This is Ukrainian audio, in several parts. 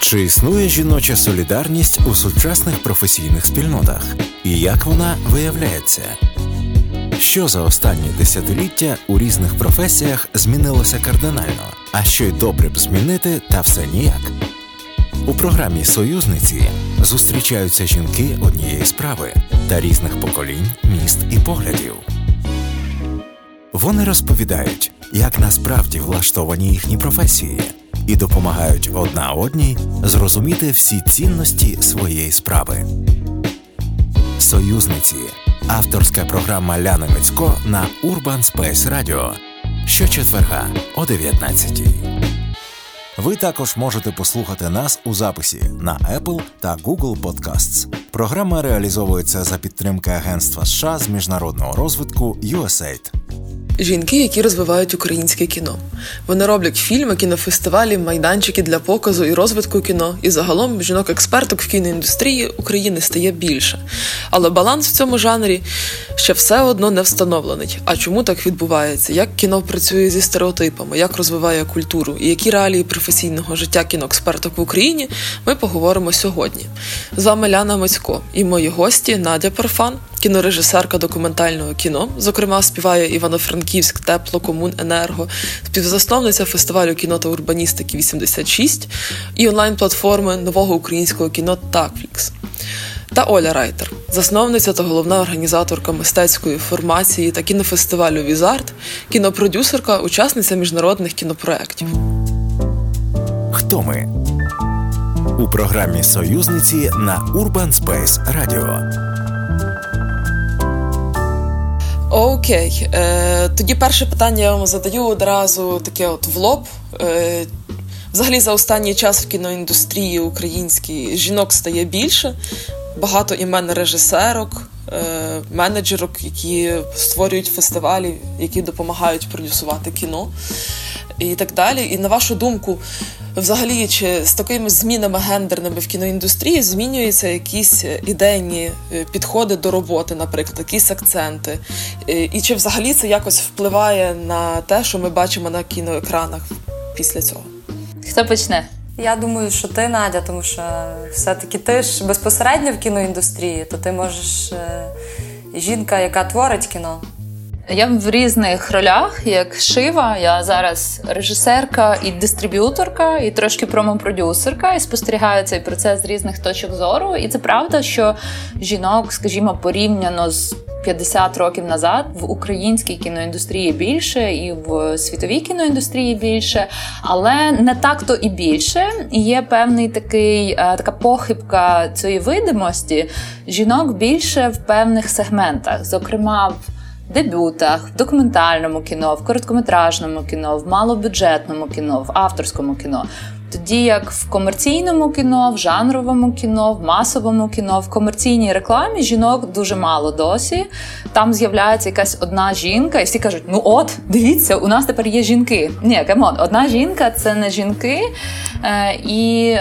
Чи існує жіноча солідарність у сучасних професійних спільнотах? І як вона виявляється? Що за останні десятиліття у різних професіях змінилося кардинально, а що й добре б змінити, та все ніяк? У програмі Союзниці зустрічаються жінки однієї справи та різних поколінь, міст і поглядів. Вони розповідають, як насправді влаштовані їхні професії, і допомагають одна одній зрозуміти всі цінності своєї справи. Союзниці авторська програма Ляни Мицько на Urban Space Radio щочетверга о 19 Ви також можете послухати нас у записі на Apple та Google Podcasts. Програма реалізовується за підтримки Агентства США з міжнародного розвитку USAID жінки, які розвивають українське кіно. Вони роблять фільми, кінофестивалі, майданчики для показу і розвитку кіно. І загалом жінок-експерток в кіноіндустрії України стає більше. Але баланс в цьому жанрі ще все одно не встановлений. А чому так відбувається? Як кіно працює зі стереотипами, як розвиває культуру і які реалії професійного життя кіноексперток в Україні ми поговоримо сьогодні. З вами Ляна Мицько і мої гості Надя Парфан, кінорежисерка документального кіно, зокрема співає Івано-Франківськтеплокомуненерго, співзасновниця фестивалю кіно та урбаністики 86 і онлайн-платформи нового українського кіно Такфлікс. Та Оля Райтер, засновниця та головна організаторка мистецької формації та кінофестивалю Візарт, кінопродюсерка, учасниця міжнародних кінопроєктів. Хто ми у програмі Союзниці на Urban Space Radio. Окей, Е, тоді перше питання я вам задаю одразу таке от в лоб. Е, Взагалі, за останній час в кіноіндустрії українській жінок стає більше, багато імен режисерок, е, менеджерок, які створюють фестивалі, які допомагають продюсувати кіно і так далі. І на вашу думку, взагалі, чи з такими змінами гендерними в кіноіндустрії змінюються якісь ідейні е, підходи до роботи, наприклад, якісь акценти? Е, і чи взагалі це якось впливає на те, що ми бачимо на кіноекранах після цього? Хто почне? Я думаю, що ти Надя, тому що все-таки ти ж безпосередньо в кіноіндустрії, то ти можеш е, жінка, яка творить кіно. Я в різних ролях, як шива. Я зараз режисерка і дистриб'юторка, і трошки промопродюсерка, і спостерігаю цей процес з різних точок зору. І це правда, що жінок, скажімо, порівняно з 50 років назад в українській кіноіндустрії більше, і в світовій кіноіндустрії більше, але не так то і більше. Є певний такий е, така похибка цієї видимості. Жінок більше в певних сегментах, зокрема в дебютах, в документальному кіно, в короткометражному кіно, в малобюджетному кіно, в авторському кіно. Тоді як в комерційному кіно, в жанровому кіно, в масовому кіно, в комерційній рекламі жінок дуже мало досі. Там з'являється якась одна жінка, і всі кажуть: ну от, дивіться, у нас тепер є жінки. Ні, come on, одна жінка це не жінки. Е, і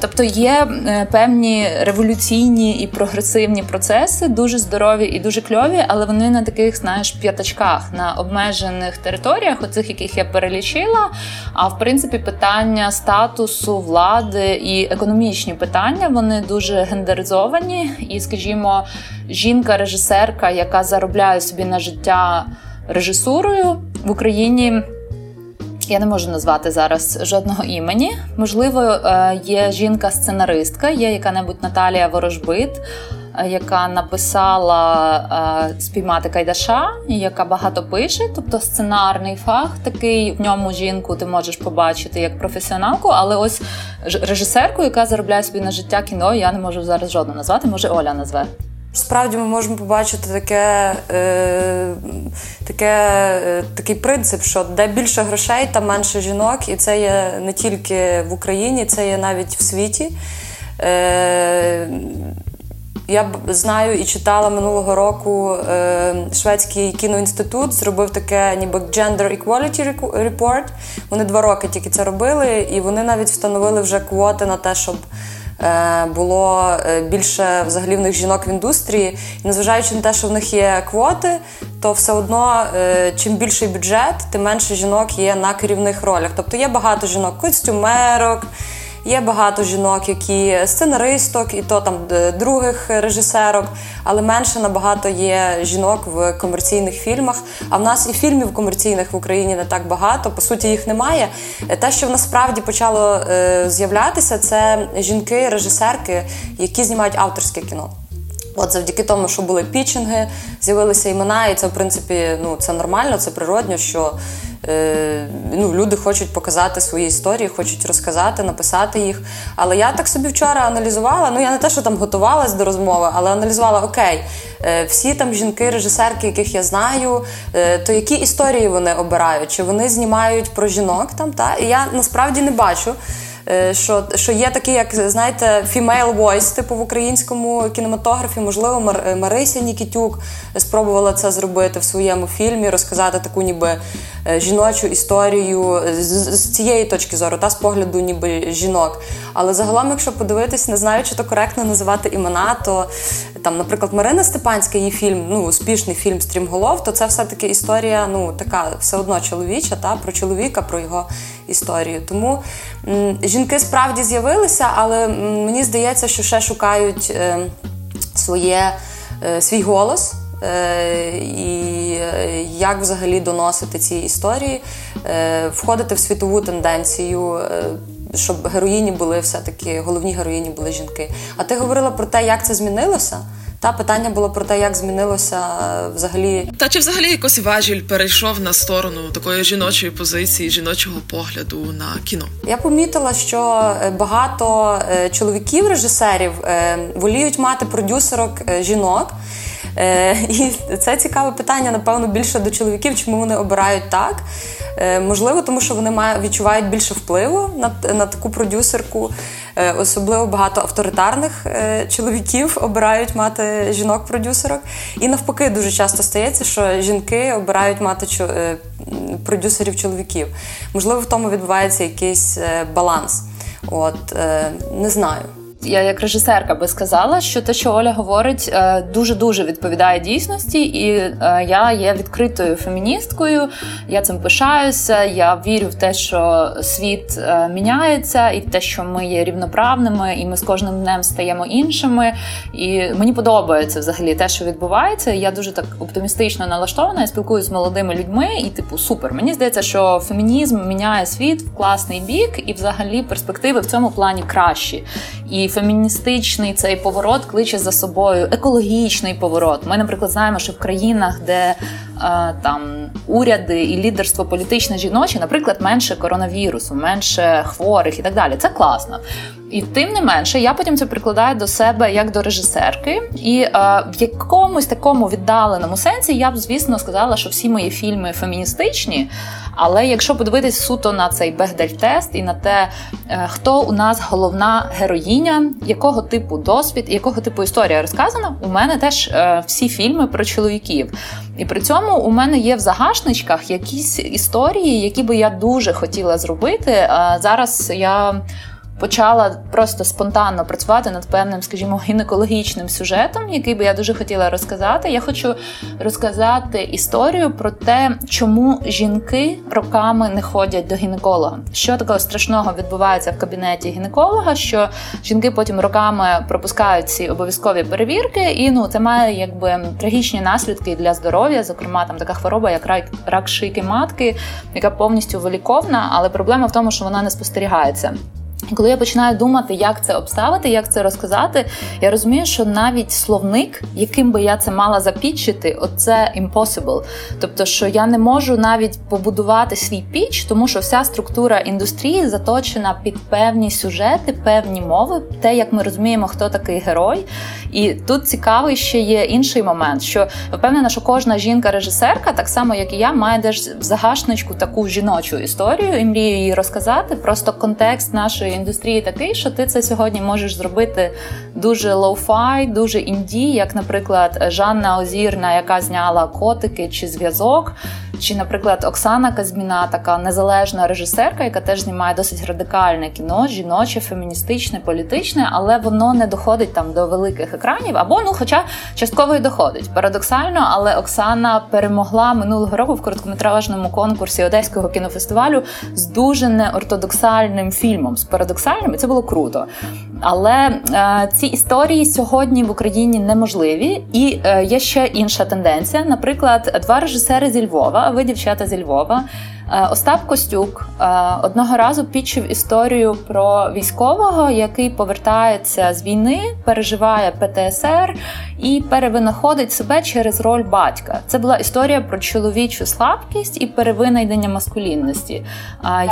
тобто є е, певні революційні і прогресивні процеси, дуже здорові і дуже кльові, але вони на таких, знаєш, п'ятачках, на обмежених територіях, оцих яких я перелічила. А в принципі, питання статусу статусу влади і економічні питання вони дуже гендеризовані. І, скажімо, жінка-режисерка, яка заробляє собі на життя режисурою в Україні. Я не можу назвати зараз жодного імені. Можливо, е, є жінка-сценаристка, є яка-небудь Наталія Ворожбит. Е, яка написала е, спіймати Кайдаша, яка багато пише, тобто сценарний фах такий. В ньому жінку ти можеш побачити як професіоналку, але ось режисерку, яка заробляє собі на життя кіно, я не можу зараз жодну назвати. Може, Оля назве. Справді ми можемо побачити таке, е, таке, е, такий принцип, що де більше грошей, там менше жінок, і це є не тільки в Україні, це є навіть в світі. Е, я знаю і читала минулого року е, шведський кіноінститут зробив таке, ніби Gender Equality Report. Вони два роки тільки це робили, і вони навіть встановили вже квоти на те, щоб е, було е, більше взагалі в них жінок в індустрії. І незважаючи на те, що в них є квоти, то все одно чим більший бюджет, тим менше жінок є на керівних ролях. Тобто є багато жінок, костюмерок Є багато жінок, які сценаристок, і то там других режисерок, але менше набагато є жінок в комерційних фільмах. А в нас і фільмів комерційних в Україні не так багато. По суті, їх немає. Те, що в насправді почало е, з'являтися, це жінки-режисерки, які знімають авторське кіно. От завдяки тому, що були пічинги, з'явилися імена, і це в принципі ну це нормально, це природньо, що е, ну, люди хочуть показати свої історії, хочуть розказати, написати їх. Але я так собі вчора аналізувала. Ну я не те, що там готувалась до розмови, але аналізувала окей, е, всі там жінки, режисерки, яких я знаю, е, то які історії вони обирають? Чи вони знімають про жінок там? Та і я насправді не бачу. Е, що що є такий, як знаєте, female voice, типу в українському кінематографі, можливо, Мар е, Марися Нікітюк спробувала це зробити в своєму фільмі, розказати таку, ніби е, жіночу історію з, з цієї точки зору, та з погляду, ніби жінок. Але загалом, якщо подивитись, не знаю, чи то коректно називати імена, то там, наприклад, Марина Степанська, її фільм, ну успішний фільм Стрімголов, то це все-таки історія, ну така все одно чоловіча, та про чоловіка, про його історію. Тому м, жінки справді з'явилися, але м, мені здається, що ще шукають е, своє, е, свій голос. Е, і е, як взагалі доносити ці історії, е, входити в світову тенденцію, щоб героїні були все-таки головні героїні були жінки. А ти говорила про те, як це змінилося? Та питання було про те, як змінилося взагалі. Та чи взагалі якось важіль перейшов на сторону такої жіночої позиції, жіночого погляду на кіно? Я помітила, що багато чоловіків-режисерів воліють мати продюсерок жінок. Е, і це цікаве питання, напевно, більше до чоловіків, чому вони обирають так. Е, можливо, тому що вони відчувають більше впливу на на таку продюсерку. Е, особливо багато авторитарних чоловіків обирають мати жінок-продюсерок. І навпаки, дуже часто стається, що жінки обирають мати продюсерів чоловіків. Можливо, в тому відбувається якийсь баланс. От не знаю. Я як режисерка би сказала, що те, що Оля говорить, дуже дуже відповідає дійсності, і е, я є відкритою феміністкою. Я цим пишаюся. Я вірю в те, що світ е, міняється, і те, що ми є рівноправними, і ми з кожним днем стаємо іншими. І мені подобається взагалі те, що відбувається. Я дуже так оптимістично налаштована. Я спілкуюся з молодими людьми, і типу супер. Мені здається, що фемінізм міняє світ в класний бік, і взагалі перспективи в цьому плані кращі. І феміністичний цей поворот кличе за собою екологічний поворот. Ми, наприклад, знаємо, що в країнах, де е, там уряди і лідерство політичне жіноче, наприклад, менше коронавірусу, менше хворих і так далі. Це класно. І тим не менше, я потім це прикладаю до себе як до режисерки, і е, в якомусь такому віддаленому сенсі я б, звісно, сказала, що всі мої фільми феміністичні. Але якщо подивитись суто на цей Бегдель-тест і на те, е, хто у нас головна героїня, якого типу досвід, якого типу історія розказана, у мене теж е, всі фільми про чоловіків. І при цьому у мене є в загашничках якісь історії, які би я дуже хотіла зробити. Зараз я почала просто спонтанно працювати над певним, скажімо, гінекологічним сюжетом, який би я дуже хотіла розказати. Я хочу розказати історію про те, чому жінки роками не ходять до гінеколога. Що такого страшного відбувається в кабінеті гінеколога, що жінки потім роками пропускають ці обов'язкові перевірки, і ну це має якби трагічні наслідки для здоров'я, зокрема там така хвороба, як рак, рак шийки матки, яка повністю виліковна, але проблема в тому, що вона не спостерігається. І коли я починаю думати, як це обставити, як це розказати, я розумію, що навіть словник, яким би я це мала запічити, оце impossible. Тобто, що я не можу навіть побудувати свій піч, тому що вся структура індустрії заточена під певні сюжети, певні мови, те, як ми розуміємо, хто такий герой. І тут цікавий ще є інший момент, що впевнена, що кожна жінка-режисерка, так само як і я, має десь в загашничку таку жіночу історію і мрію її розказати. Просто контекст нашої індустрії такий, що ти це сьогодні можеш зробити дуже lo-fi, дуже інді, як, наприклад, Жанна Озірна, яка зняла котики чи зв'язок. Чи, наприклад, Оксана Казміна, така незалежна режисерка, яка теж знімає досить радикальне кіно, жіноче, феміністичне, політичне, але воно не доходить там до великих екранів. Або ну, хоча частково й доходить. Парадоксально, але Оксана перемогла минулого року в короткометражному конкурсі Одеського кінофестивалю з дуже неортодоксальним фільмом. З парадоксальним, і це було круто. Але е, ці історії сьогодні в Україні неможливі, і е, є ще інша тенденція. Наприклад, два режисери зі Львова, ви дівчата зі Львова. Е, Остап Костюк е, одного разу пічив історію про військового, який повертається з війни, переживає ПТСР і перевинаходить себе через роль батька. Це була історія про чоловічу слабкість і перевинайдення маскулінності.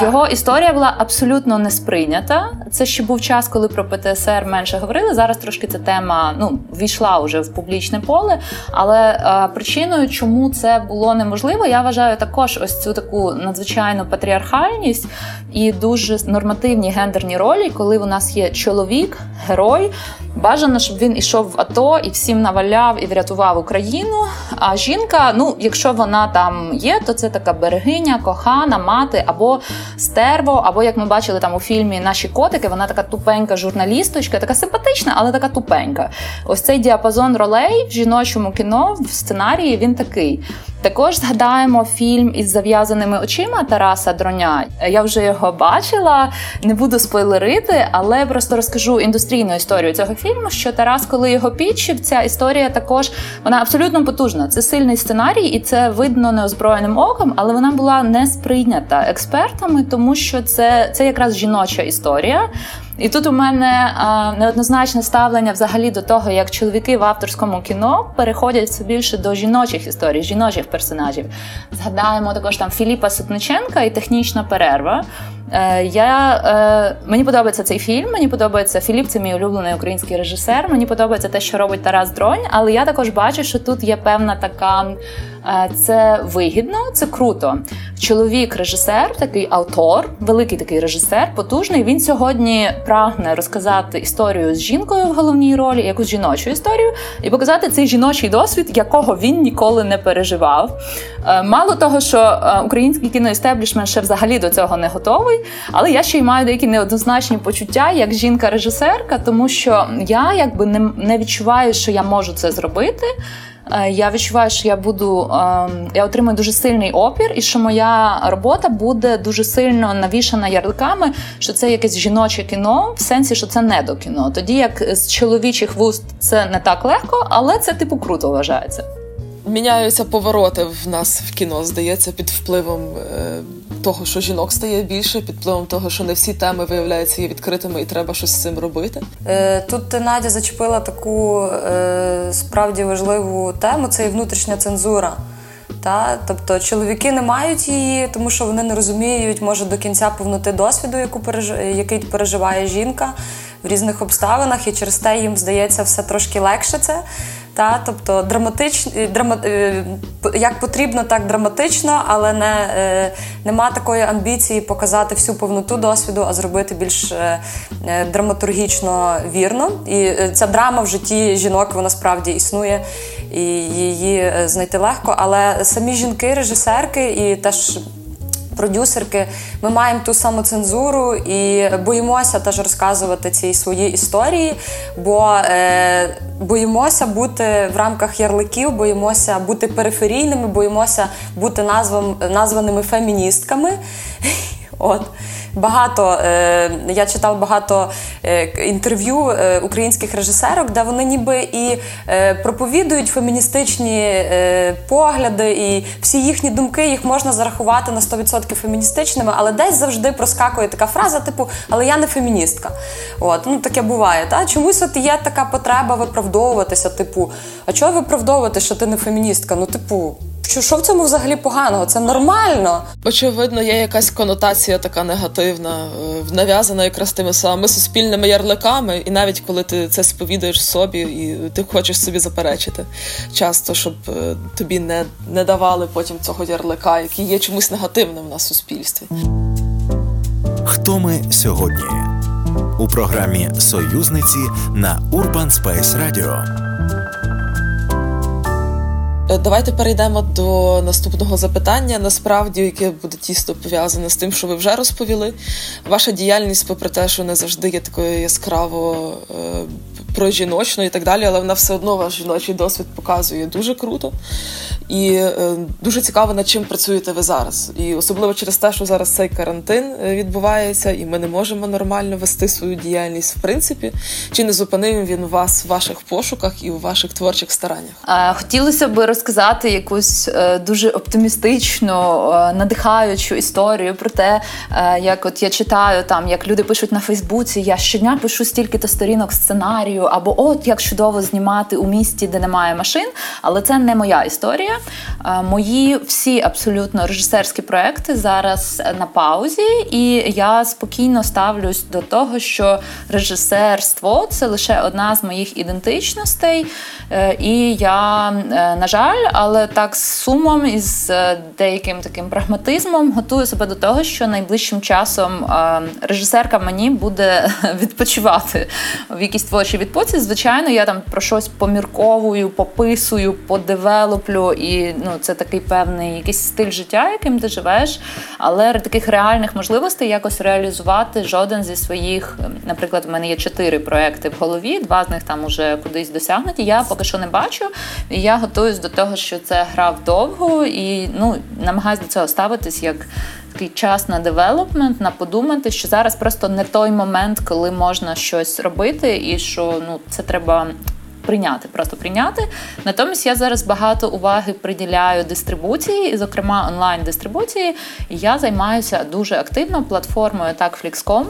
Його історія була абсолютно не сприйнята. Це ще був час, коли про ПТСР менше говорили. Зараз трошки ця тема ну війшла вже в публічне поле. Але причиною, чому це було неможливо, я вважаю також ось цю таку надзвичайну патріархальність і дуже нормативні гендерні ролі, коли у нас є чоловік, герой. Бажано, щоб він ішов в АТО і всім наваляв і врятував Україну. А жінка, ну якщо вона там є, то це така берегиня, кохана, мати або стерво, або як ми бачили там у фільмі Наші котики, вона така тупенька журналісточка, така симпатична, але така тупенька. Ось цей діапазон ролей в жіночому кіно в сценарії він такий. Також згадаємо фільм із зав'язаними очима Тараса Дроня. Я вже його бачила, не буду спойлерити, але просто розкажу індустрійну історію цього фільму. Що Тарас, коли його пічів, ця історія також вона абсолютно потужна. Це сильний сценарій, і це видно неозброєним оком, але вона була не сприйнята експертами, тому що це, це якраз жіноча історія. І тут у мене а, неоднозначне ставлення взагалі до того, як чоловіки в авторському кіно переходять все більше до жіночих історій, жіночих персонажів. Згадаємо також там Філіпа Сутниченка і технічна перерва. Е, я, е, Мені подобається цей фільм. Мені подобається Філіп, це мій улюблений український режисер. Мені подобається те, що робить Тарас Дронь, але я також бачу, що тут є певна така. Е, це вигідно, це круто. Чоловік, режисер, такий автор, великий такий режисер, потужний. Він сьогодні прагне розказати історію з жінкою в головній ролі, якусь жіночу історію, і показати цей жіночий досвід, якого він ніколи не переживав. Е, мало того, що е, український кіноістеблішмент ще взагалі до цього не готовий, але я ще й маю деякі неоднозначні почуття як жінка-режисерка, тому що я якби не, не відчуваю, що я можу це зробити. Е, я відчуваю, що я буду ем, я отримую дуже сильний опір, і що моя робота буде дуже сильно навішана ярликами, що це якесь жіноче кіно, в сенсі, що це не до кіно. Тоді як з чоловічих вуст це не так легко, але це типу круто вважається. Міняються повороти в нас в кіно, здається, під впливом е, того, що жінок стає більше, під впливом того, що не всі теми виявляються є відкритими, і треба щось з цим робити. Е, тут Надя зачепила таку е, справді важливу тему: це і внутрішня цензура. Та? Тобто чоловіки не мають її, тому що вони не розуміють, може до кінця повноти досвіду, яку переж... який переживає жінка в різних обставинах, і через те їм здається все трошки легше це. Та, Тобто драматич, драма, е, як потрібно, так драматично, але не, е, нема такої амбіції показати всю повноту досвіду, а зробити більш е, драматургічно вірно. І ця драма в житті жінок вона справді існує, і її знайти легко. Але самі жінки, режисерки і теж продюсерки, ми маємо ту саму цензуру і боїмося теж розказувати ці свої історії, бо е, боїмося бути в рамках ярликів, боїмося бути периферійними, боїмося бути назвам, названими феміністками. От багато е, я читав багато е, інтерв'ю е, українських режисерок, де вони ніби і е, проповідують феміністичні е, погляди, і всі їхні думки їх можна зарахувати на 100% феміністичними, але десь завжди проскакує така фраза, типу, але я не феміністка. От ну таке буває. Та чомусь от є така потреба виправдовуватися, типу, а чого виправдовувати, що ти не феміністка? Ну, типу. Що що в цьому взагалі поганого? Це нормально. Очевидно, є якась конотація така негативна, е, нав'язана якраз тими самими суспільними ярликами, і навіть коли ти це сповідуєш собі, і ти хочеш собі заперечити часто, щоб е, тобі не, не давали потім цього ярлика, який є чомусь негативним в нас в суспільстві. Хто ми сьогодні у програмі Союзниці на Urban Space Radio. Е, давайте перейдемо до наступного запитання. Насправді, яке буде тісно пов'язане з тим, що ви вже розповіли. Ваша діяльність, попри те, що не завжди є такою яскраво е, про жіночну і так далі, але вона все одно ваш жіночий досвід показує дуже круто. І е, дуже цікаво, над чим працюєте ви зараз. І особливо через те, що зараз цей карантин е, відбувається, і ми не можемо нормально вести свою діяльність в принципі. Чи не зупинив він вас в ваших пошуках і у ваших творчих стараннях? Хотілося б розказати якусь е, дуже оптимістичну, надихаючу історію про те, як от я читаю там, як люди пишуть на Фейсбуці, я щодня пишу стільки-то сторінок сценарію, або от як чудово знімати у місті, де немає машин, але це не моя історія. Е, мої всі абсолютно режисерські проекти зараз на паузі, і я спокійно ставлюсь до того, що режисерство це лише одна з моїх ідентичностей. Е, і я, е, на жаль, але так з сумом і з деяким таким прагматизмом готую себе до того, що найближчим часом режисерка мені буде відпочивати в якійсь творчій відпустці. Звичайно, я там про щось помірковую, пописую, подевелоплю і ну це такий певний якийсь стиль життя, яким ти живеш, але таких реальних можливостей якось реалізувати жоден зі своїх, наприклад, в мене є чотири проекти в голові, два з них там уже кудись досягнуті. Я поки що не бачу. І я готуюсь до того, що це гра вдовго, і ну намагаюся до цього ставитись як. Такий час на девелопмент, на подумати, що зараз просто не той момент, коли можна щось робити, і що ну це треба прийняти, просто прийняти. Натомість я зараз багато уваги приділяю дистрибуції, і, зокрема, онлайн-дистрибуції. Я займаюся дуже активно платформою TagFlix.com.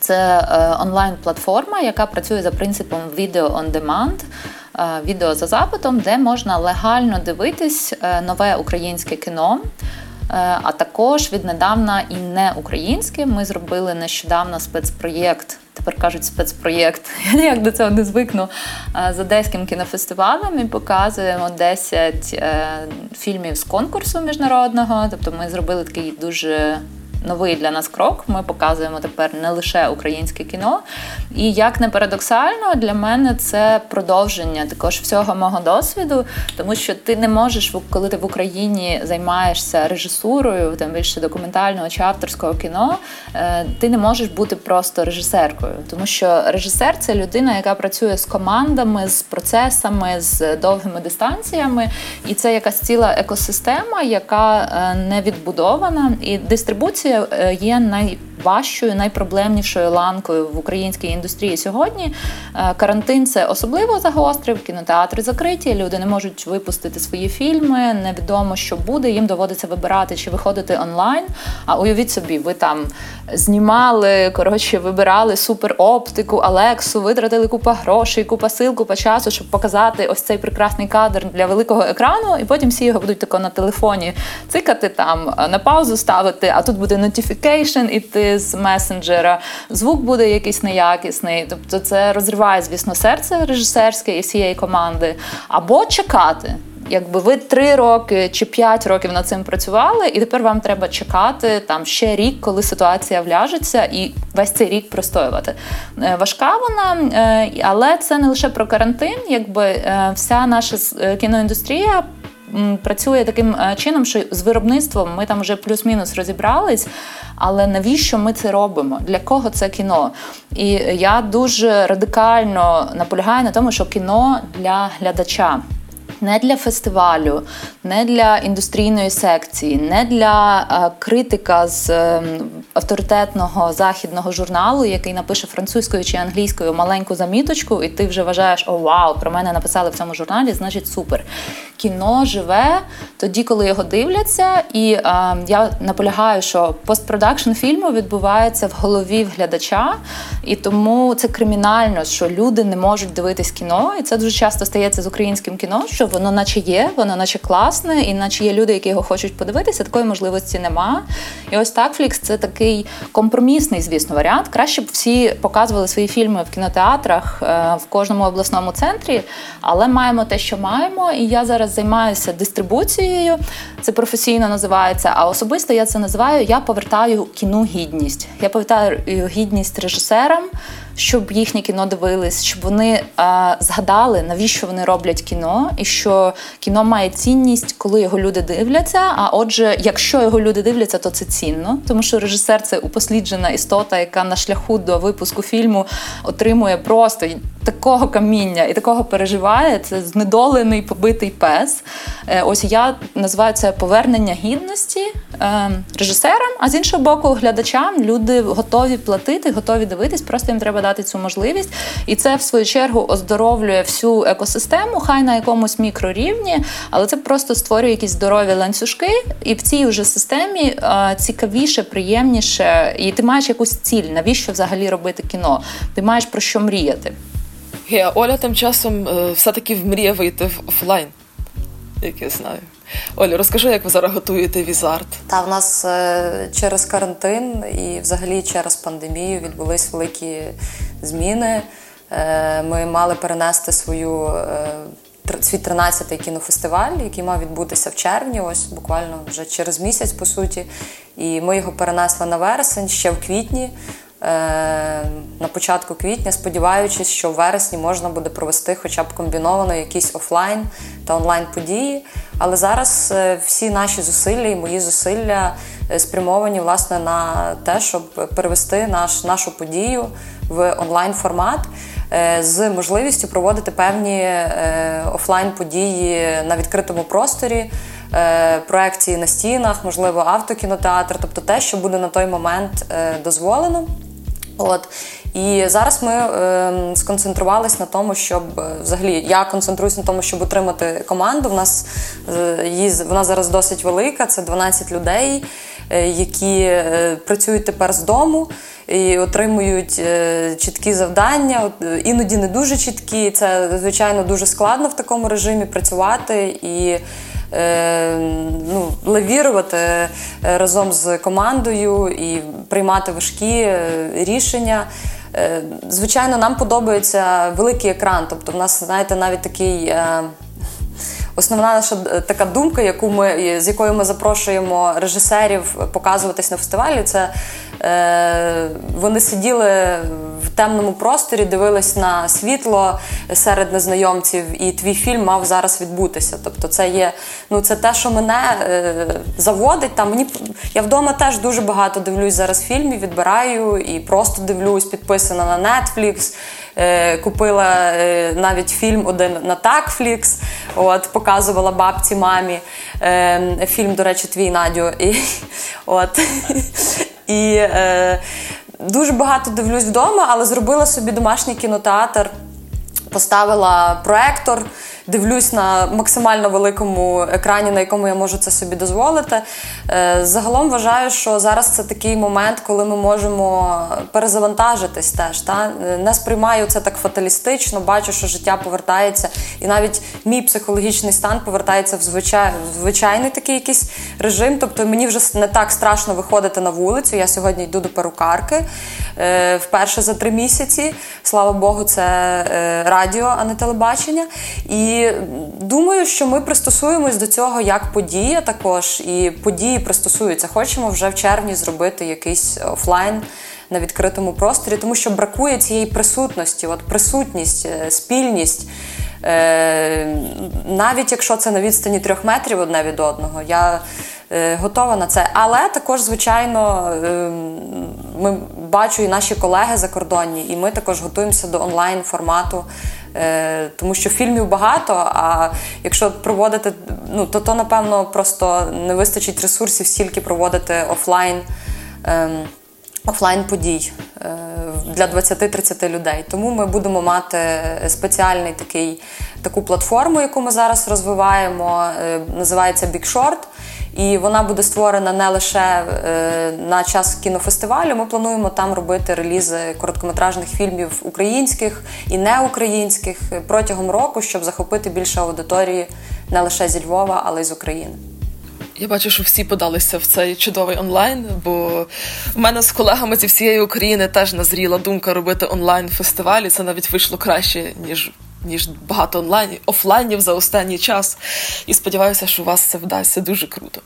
Це е, онлайн-платформа, яка працює за принципом Video on Demand. Е, відео за запитом, де можна легально дивитись е, нове українське кіно. А також віднедавна і не українське. Ми зробили нещодавно спецпроєкт тепер кажуть спецпроєкт. Я ніяк до цього не звикну з одеським кінофестивалем і показуємо 10 е, фільмів з конкурсу міжнародного. Тобто ми зробили такий дуже новий для нас крок. Ми показуємо тепер не лише українське кіно. І як не парадоксально, для мене це продовження також всього мого досвіду, тому що ти не можеш, коли ти в Україні займаєшся режисурою, там більше документального чи авторського кіно, е, ти не можеш бути просто режисеркою, тому що режисер це людина, яка працює з командами, з процесами, з довгими дистанціями, і це якась ціла екосистема, яка е, не відбудована, і дистрибуція є най найважчою, найпроблемнішою ланкою в українській індустрії сьогодні. Е, карантин це особливо загострив, кінотеатри закриті, люди не можуть випустити свої фільми, невідомо, що буде. Їм доводиться вибирати чи виходити онлайн. А уявіть собі, ви там знімали, коротше, вибирали супер оптику, Алексу, витратили купа грошей, купа сил, купа часу, щоб показати ось цей прекрасний кадр для великого екрану, і потім всі його будуть тако на телефоні цикати там, на паузу ставити, а тут буде notification, і ти з месенджера, звук буде якийсь неякісний. Тобто, це розриває, звісно, серце режисерське і всієї команди, або чекати. Якби ви три роки чи п'ять років над цим працювали, і тепер вам треба чекати там ще рік, коли ситуація вляжеться, і весь цей рік простоювати. Е, важка вона, е, але це не лише про карантин, якби е, вся наша кіноіндустрія працює таким е, чином, що з виробництвом ми там вже плюс-мінус розібрались. Але навіщо ми це робимо? Для кого це кіно? І я дуже радикально наполягаю на тому, що кіно для глядача не для фестивалю, не для індустрійної секції, не для е, критика з е, авторитетного західного журналу, який напише французькою чи англійською маленьку заміточку, і ти вже вважаєш, о, вау, про мене написали в цьому журналі, значить супер. Кіно живе тоді, коли його дивляться, і е, я наполягаю, що постпродакшн фільму відбувається в голові глядача, і тому це кримінально, що люди не можуть дивитись кіно, і це дуже часто стається з українським кіно. що воно наче є, воно наче класне, і наче є люди, які його хочуть подивитися. Такої можливості нема. І ось так Флікс це такий компромісний, звісно, варіант. Краще б всі показували свої фільми в кінотеатрах е, в кожному обласному центрі, але маємо те, що маємо. І я зараз займаюся дистрибуцією, це професійно називається. А особисто я це називаю Я повертаю кіну гідність. Я повертаю гідність режисерам щоб їхнє кіно дивились, щоб вони а, згадали, навіщо вони роблять кіно, і що кіно має цінність, коли його люди дивляться. А отже, якщо його люди дивляться, то це цінно, тому що режисер це упосліджена істота, яка на шляху до випуску фільму отримує просто такого каміння і такого переживає. Це знедолений побитий пес. Е, ось я називаю це повернення гідності е, режисерам, а з іншого боку, глядачам люди готові платити, готові дивитись, просто їм треба дати цю можливість. І це, в свою чергу, оздоровлює всю екосистему, хай на якомусь мікрорівні, але це просто створює якісь здорові ланцюжки, і в цій уже системі е, цікавіше, приємніше, і ти маєш якусь ціль, навіщо взагалі робити кіно? Ти маєш про що мріяти. Гея, Оля тим часом е, все-таки мріє вийти в офлайн, як я знаю. Оля, розкажи, як ви зараз готуєте візарт? Та в нас е, через карантин і взагалі через пандемію відбулись великі зміни. Е, ми мали перенести свою свій 13-й кінофестиваль, який мав відбутися в червні, ось буквально вже через місяць, по суті. І ми його перенесли на вересень ще в квітні. Е, на початку квітня, сподіваючись, що в вересні можна буде провести хоча б комбіновано якісь офлайн та онлайн події. Але зараз е, всі наші зусилля і мої зусилля е, спрямовані власне на те, щоб перевести наш, нашу подію в онлайн формат. З можливістю проводити певні офлайн події на відкритому просторі, проекції на стінах, можливо, автокінотеатр, тобто те, що буде на той момент дозволено. От і зараз ми е, сконцентрувалися на тому, щоб е, взагалі я концентруюся на тому, щоб отримати команду. В нас е, вона зараз досить велика. Це 12 людей, е, які е, працюють тепер з дому і отримують е, чіткі завдання. Іноді не дуже чіткі. Це звичайно дуже складно в такому режимі працювати і. Е, ну, лавірувати разом з командою і приймати важкі рішення. Звичайно, нам подобається великий екран. Тобто, в нас, знаєте, навіть такий. Основна наша така думка, яку ми з якою ми запрошуємо режисерів показуватись на фестивалі, це е, вони сиділи в темному просторі, дивились на світло серед незнайомців, і твій фільм мав зараз відбутися. Тобто, це є ну це те, що мене е, заводить. Там мені я вдома теж дуже багато дивлюсь зараз фільмів, відбираю і просто дивлюсь, підписана на Netflix. Е, купила е, навіть фільм один на Такфлікс, от показувала бабці мамі. Е, фільм, до речі, твій Надю. І, от. І е, дуже багато дивлюсь вдома, але зробила собі домашній кінотеатр, поставила проектор дивлюсь на максимально великому екрані, на якому я можу це собі дозволити. Е, загалом вважаю, що зараз це такий момент, коли ми можемо перезавантажитись теж. Та? Не сприймаю це так фаталістично, бачу, що життя повертається, і навіть мій психологічний стан повертається в звичайний такий якийсь режим. Тобто мені вже не так страшно виходити на вулицю. Я сьогодні йду до перукарки е, вперше за три місяці. Слава Богу, це е, радіо, а не телебачення. І думаю, що ми пристосуємось до цього як подія також, і події пристосуються. Хочемо вже в червні зробити якийсь офлайн. На відкритому просторі, тому що бракує цієї присутності, от присутність, е, спільність. Е, Навіть якщо це на відстані трьох метрів одне від одного, я е, готова на це. Але також, звичайно, ми бачу і наші колеги закордонні, і ми також готуємося до онлайн формату тому що фільмів багато. А якщо проводити, ну то то напевно просто не вистачить ресурсів стільки проводити офлайн. Ем, офлайн подій е, для 20-30 людей. Тому ми будемо мати спеціальний такий таку платформу, яку ми зараз розвиваємо. Е, називається Big Short. І вона буде створена не лише е, на час кінофестивалю. Ми плануємо там робити релізи короткометражних фільмів українських і неукраїнських протягом року, щоб захопити більше аудиторії не лише зі Львова, але й з України. Я бачу, що всі подалися в цей чудовий онлайн, бо в мене з колегами зі всієї України теж назріла думка робити онлайн фестивалі. Це навіть вийшло краще, ніж ніж багато онлайн офлайнів за останній час. І сподіваюся, що у вас це вдасться дуже круто.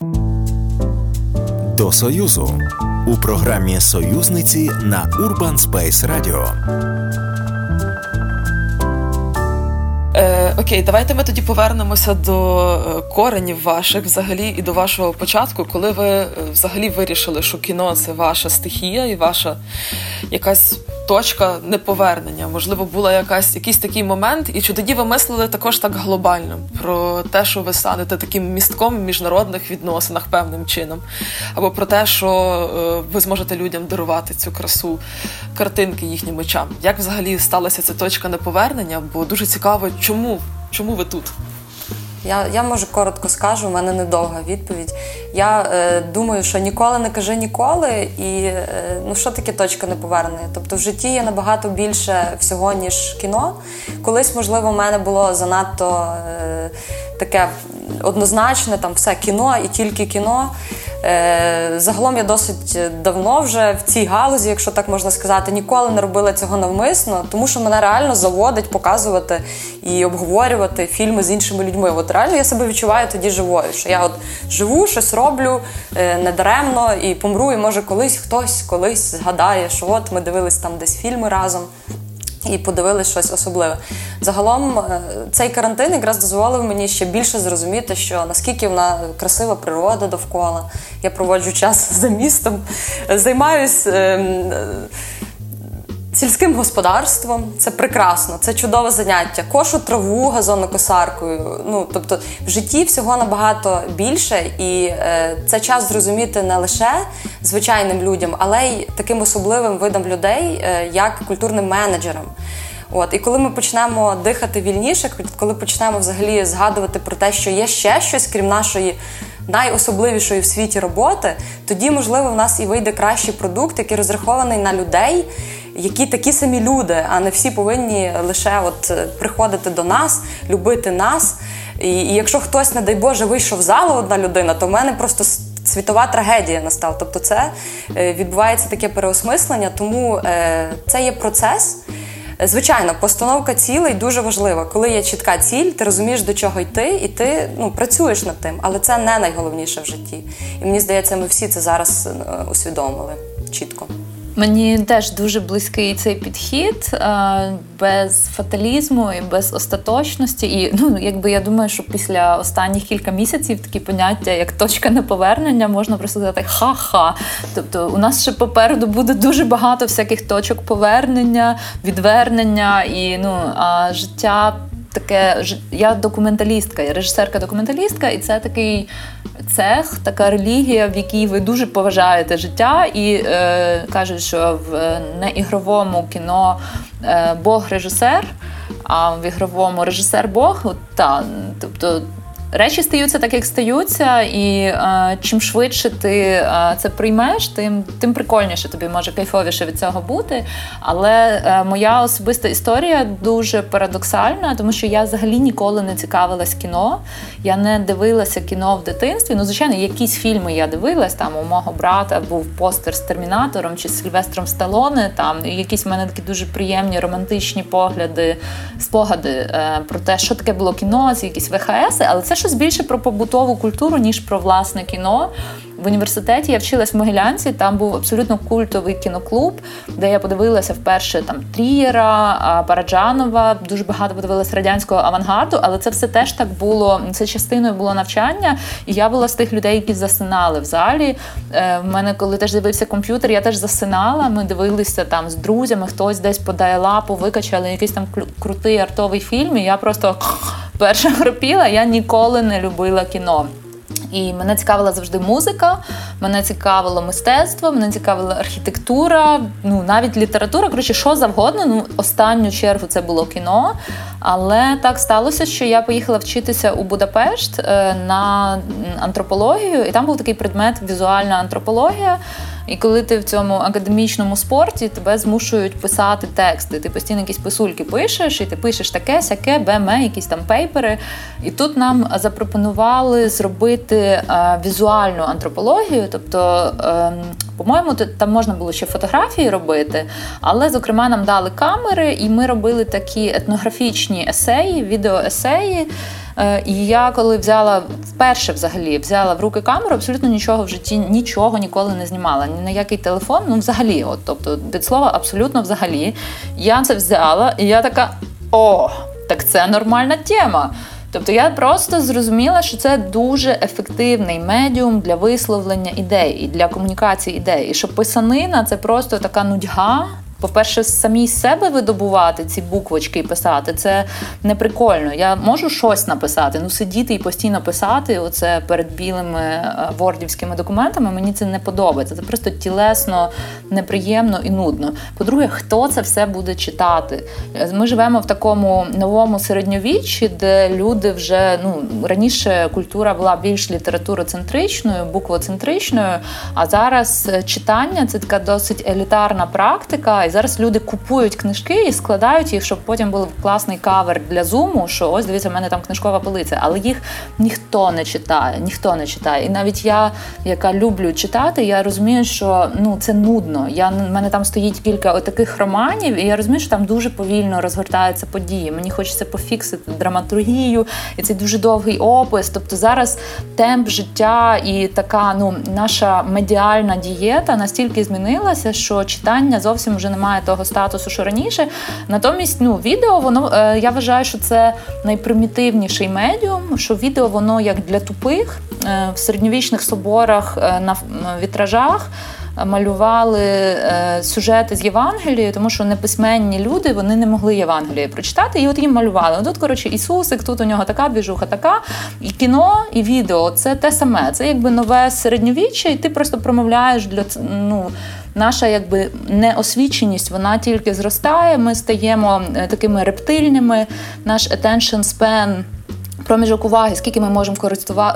До Союзу у програмі Союзниці на Urban Space Radio. Е, Окей, давайте ми тоді повернемося до е, коренів ваших взагалі і до вашого початку, коли ви е, взагалі вирішили, що кіно це ваша стихія і ваша якась точка неповернення. Можливо, була якась якийсь такий момент, і чи тоді ви мислили також так глобально про те, що ви станете таким містком в міжнародних відносинах певним чином, або про те, що е, ви зможете людям дарувати цю красу картинки їхнім очам. Як взагалі сталася ця точка неповернення? Бо дуже цікаво, чому, чому ви тут? Я я можу коротко скажу, у мене недовга відповідь. Я е, думаю, що ніколи не кажи ніколи, і е, ну що таке точка неповернення? Тобто в житті є набагато більше всього, ніж кіно. Колись, можливо, в мене було занадто е, таке однозначне, там все кіно і тільки кіно. Е, загалом я досить давно вже в цій галузі, якщо так можна сказати, ніколи не робила цього навмисно, тому що мене реально заводить показувати і обговорювати фільми з іншими людьми. От реально я себе відчуваю тоді живою. Що я от живу, щось роблю е, недаремно і помру, і може колись хтось колись згадає, що от ми дивились там десь фільми разом. І подивились щось особливе. Загалом е, цей карантин якраз дозволив мені ще більше зрозуміти, що наскільки вона красива природа довкола. Я проводжу час за містом, займаюсь ем, Сільським господарством це прекрасно, це чудове заняття. Кошу траву газонокосаркою. Ну тобто в житті всього набагато більше, і е, це час зрозуміти не лише звичайним людям, але й таким особливим видам людей, е, як культурним менеджерам. От і коли ми почнемо дихати вільніше, коли почнемо взагалі згадувати про те, що є ще щось, крім нашої найособливішої в світі роботи, тоді можливо в нас і вийде кращий продукт, який розрахований на людей які такі самі люди, а не всі повинні лише от е, приходити до нас, любити нас. І, і якщо хтось, не дай Боже, вийшов з залу одна людина, то в мене просто світова трагедія настала. Тобто, це е, відбувається таке переосмислення, тому е, це є процес. Звичайно, постановка цілей дуже важлива. Коли є чітка ціль, ти розумієш, до чого йти, і ти ну, працюєш над тим, але це не найголовніше в житті. І мені здається, ми всі це зараз усвідомили чітко. Мені теж дуже близький цей підхід е, без фаталізму і без остаточності. І ну, якби я думаю, що після останніх кілька місяців такі поняття, як точка неповернення, можна просто сказати ха-ха. Тобто, у нас ще попереду буде дуже багато всяких точок повернення, відвернення і ну а життя таке я документалістка, я режисерка-документалістка, і це такий цех, така релігія, в якій ви дуже поважаєте життя, і е, кажуть, що в неігровому кіно е, Бог режисер, а в ігровому режисер Бог. Та, тобто речі стаються так, як стаються, і е, чим швидше ти е, це приймеш, тим тим прикольніше тобі може кайфовіше від цього бути. Але е, моя особиста історія дуже парадоксальна, тому що я взагалі ніколи не цікавилась кіно. Я не дивилася кіно в дитинстві. Ну, звичайно, якісь фільми я дивилась. Там у мого брата був постер з термінатором чи з Сильвестром Сталоне. Там і якісь в мене такі дуже приємні романтичні погляди, спогади е, про те, що таке було кіно, з якісь ВХС, але це щось більше про побутову культуру, ніж про власне кіно. В університеті я вчилась в Могилянці, там був абсолютно культовий кіноклуб, де я подивилася вперше там Трієра, Параджанова, дуже багато подивилася радянського авангарду, але це все теж так було. Це частиною було навчання, і я була з тих людей, які засинали в залі. Е, в мене, коли теж з'явився комп'ютер, я теж засинала. Ми дивилися там з друзями, хтось десь подає лапу, викачали якийсь там крутий артовий фільм. і Я просто перша хропіла, я ніколи не любила кіно. І мене цікавила завжди музика, мене цікавило мистецтво, мене цікавила архітектура, ну навіть література. Коротше, що завгодно. Ну, останню чергу це було кіно. Але так сталося, що я поїхала вчитися у Будапешт е, на антропологію, і там був такий предмет візуальна антропологія. І коли ти в цьому академічному спорті тебе змушують писати тексти, ти постійно якісь писульки пишеш, і ти пишеш таке, сяке, беме, якісь там пейпери. І тут нам запропонували зробити е, візуальну антропологію, тобто. Е, По-моєму, там можна було ще фотографії робити, але, зокрема, нам дали камери, і ми робили такі етнографічні есеї, відеоесеї. Е, і я коли взяла вперше взагалі взяла в руки камеру, абсолютно нічого в житті, нічого ніколи не знімала. Ні на який телефон, ну взагалі, от тобто від слова, абсолютно взагалі. Я це взяла, і я така: о, так це нормальна тема. Тобто я просто зрозуміла, що це дуже ефективний медіум для висловлення ідей і для комунікації ідей. І що писанина це просто така нудьга, по-перше, самі себе видобувати ці буквочки і писати це не прикольно. Я можу щось написати, ну сидіти і постійно писати оце перед білими е, вордівськими документами. Мені це не подобається. Це просто тілесно, неприємно і нудно. По-друге, хто це все буде читати? Ми живемо в такому новому середньовіччі, де люди вже ну раніше культура була більш літературоцентричною, буквоцентричною, а зараз е, читання це така досить елітарна практика. Зараз люди купують книжки і складають їх, щоб потім був класний кавер для зуму. Що ось дивіться, в мене там книжкова полиця, але їх ніхто не читає, ніхто не читає. І навіть я, яка люблю читати, я розумію, що ну це нудно. Я в мене там стоїть кілька таких романів, і я розумію, що там дуже повільно розгортаються події. Мені хочеться пофіксити драматургію, і цей дуже довгий опис. Тобто зараз темп життя і така ну наша медіальна дієта настільки змінилася, що читання зовсім вже немає того статусу, що раніше. Натомість, ну, відео, воно е, я вважаю, що це найпримітивніший медіум, що відео воно як для тупих е, в середньовічних соборах е, на вітражах малювали е, сюжети з Євангелії, тому що неписьменні люди вони не могли Євангеліє прочитати, і от їм малювали. Тут, коротше, Ісусик, тут у нього така двіжуха, така. І кіно, і відео це те саме. Це якби нове середньовіччя, і ти просто промовляєш для ну. Наша якби неосвіченість, вона тільки зростає. Ми стаємо е, такими рептильними. Наш attention span Проміжок уваги, скільки ми можемо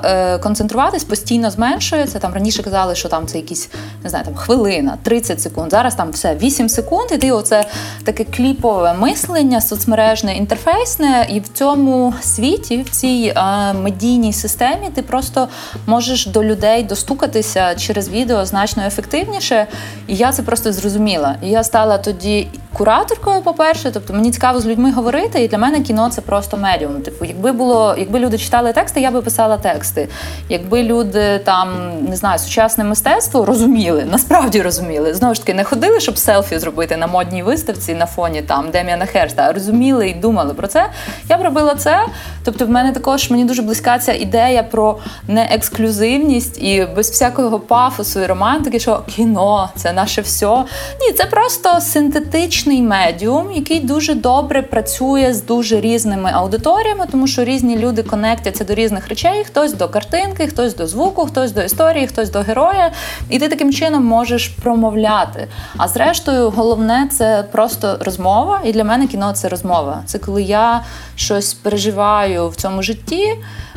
е, концентруватись, постійно зменшується. Там раніше казали, що там це якісь не знаю, там хвилина, 30 секунд. Зараз там все 8 секунд. І ти оце таке кліпове мислення, соцмережне, інтерфейсне, і в цьому світі, в цій е, медійній системі, ти просто можеш до людей достукатися через відео значно ефективніше. І я це просто зрозуміла. І я стала тоді кураторкою, по-перше, тобто мені цікаво з людьми говорити, і для мене кіно це просто медіум. Типу, якби було, якби люди читали тексти, я би писала тексти. Якби люди там не знаю, сучасне мистецтво розуміли, насправді розуміли. Знову ж таки, не ходили, щоб селфі зробити на модній виставці на фоні там Деміана Херста, а розуміли і думали про це. Я б робила це. Тобто, в мене також мені дуже близька ця ідея про неексклюзивність і без всякого пафосу і романтики, що кіно це наше все. Ні, це просто синтетичне музичний медіум, який дуже добре працює з дуже різними аудиторіями, тому що різні люди конектяться до різних речей: хтось до картинки, хтось до звуку, хтось до історії, хтось до героя. І ти таким чином можеш промовляти. А зрештою, головне це просто розмова. І для мене кіно це розмова. Це коли я щось переживаю в цьому житті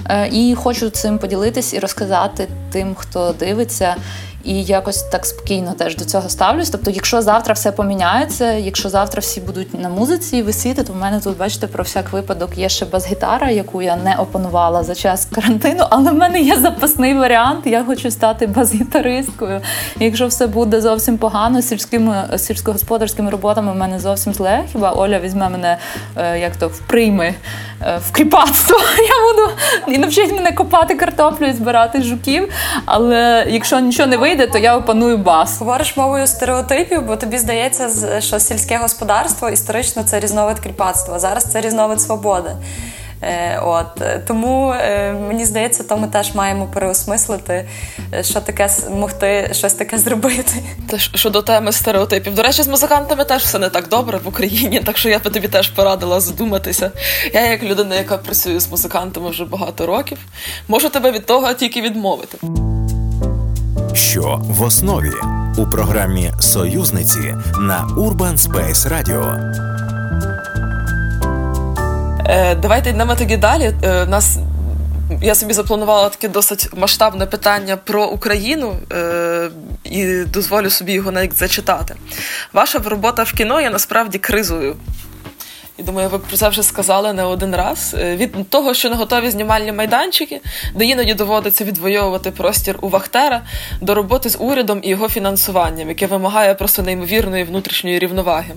е, і хочу цим поділитись і розказати тим, хто дивиться. І якось так спокійно теж до цього ставлюсь. Тобто, якщо завтра все поміняється, якщо завтра всі будуть на музиці висіти, то в мене тут, бачите, про всяк випадок є ще бас-гітара, яку я не опанувала за час карантину, але в мене є запасний варіант. Я хочу стати бас-гітаристкою. якщо все буде зовсім погано, сільськими сільськогосподарськими роботами в мене зовсім зле. Хіба Оля візьме мене е, як то вприйми е, в кріпацтво. Я буду і навчить мене копати картоплю і збирати жуків. Але якщо нічого не вийде, вийде, то я опаную бас. Говориш мовою стереотипів, бо тобі здається, що сільське господарство історично це різновид кріпацтва. Зараз це різновид свободи. Е, от Тому е, мені здається, то ми теж маємо переосмислити, е, що таке могти щось таке зробити. Те щодо теми стереотипів. До речі, з музикантами теж все не так добре в Україні, так що я би тобі теж порадила задуматися. Я, як людина, яка працює з музикантами вже багато років, можу тебе від того тільки відмовити що в основі у програмі Союзниці на Urban Space Radio. Е, Давайте йдемо тоді далі. Е, нас я собі запланувала таке досить масштабне питання про Україну е, і дозволю собі його навіть зачитати. Ваша робота в кіно є насправді кризою. І думаю, ви про це вже сказали не один раз. Е, від того, що не готові знімальні майданчики, де іноді доводиться відвоювати простір у Вахтера до роботи з урядом і його фінансуванням, яке вимагає просто неймовірної внутрішньої рівноваги.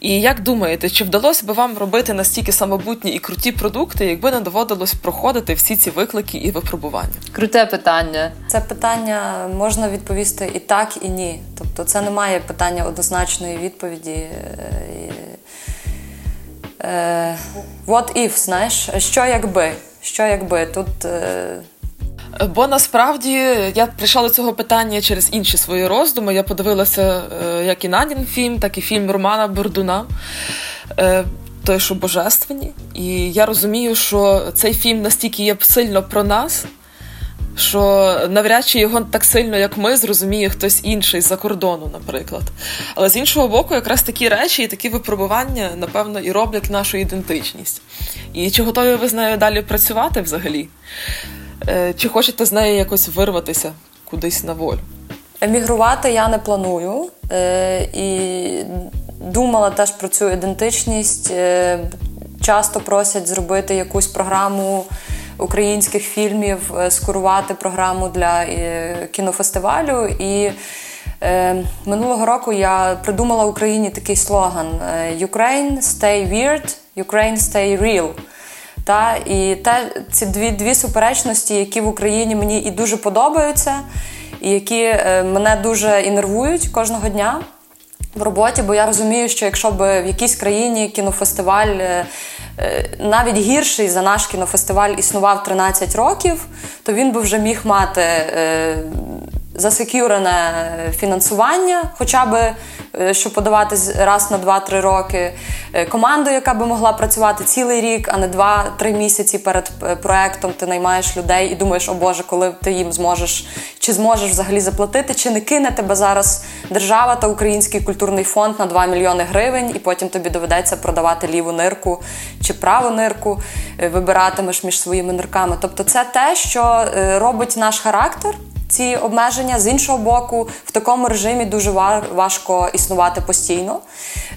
І як думаєте, чи вдалося би вам робити настільки самобутні і круті продукти, якби не доводилось проходити всі ці виклики і випробування? Круте питання. Це питання можна відповісти і так, і ні. Тобто, це немає питання однозначної відповіді. Е, е, what if, знаєш, що якби? Що якби тут. Е, Бо насправді я прийшла до цього питання через інші свої роздуми. Я подивилася як і Надін фільм, так і фільм Романа Бордуна. Той, що божественні. І я розумію, що цей фільм настільки є сильно про нас, що навряд чи його так сильно, як ми, зрозуміє хтось інший з-за кордону, наприклад. Але з іншого боку, якраз такі речі і такі випробування, напевно, і роблять нашу ідентичність. І чи готові ви з нею далі працювати взагалі? Е, чи хочете з нею якось вирватися кудись на волю? Емігрувати я не планую е, і думала теж про цю ідентичність. Е, часто просять зробити якусь програму українських фільмів, е, скурувати програму для е, кінофестивалю. І е, минулого року я придумала Україні такий слоган: Ukraine stay weird, Ukraine stay real. Та, І те, ці дві дві суперечності, які в Україні мені і дуже подобаються, і які мене дуже інервують кожного дня в роботі, бо я розумію, що якщо б в якійсь країні кінофестиваль е, е, навіть гірший за наш кінофестиваль існував 13 років, то він би вже міг мати е, засекюрене фінансування, хоча б Е, щоб подаватись раз на 2-3 роки. Е, команду, яка би могла працювати цілий рік, а не 2-3 місяці перед е, проектом. Ти наймаєш людей і думаєш, о Боже, коли ти їм зможеш чи зможеш взагалі заплатити, чи не кине тебе зараз держава та Український культурний фонд на 2 мільйони гривень, і потім тобі доведеться продавати ліву нирку чи праву нирку, вибиратимеш між своїми нирками. Тобто, це те, що робить наш характер ці обмеження. З іншого боку, в такому режимі дуже важко існувати постійно.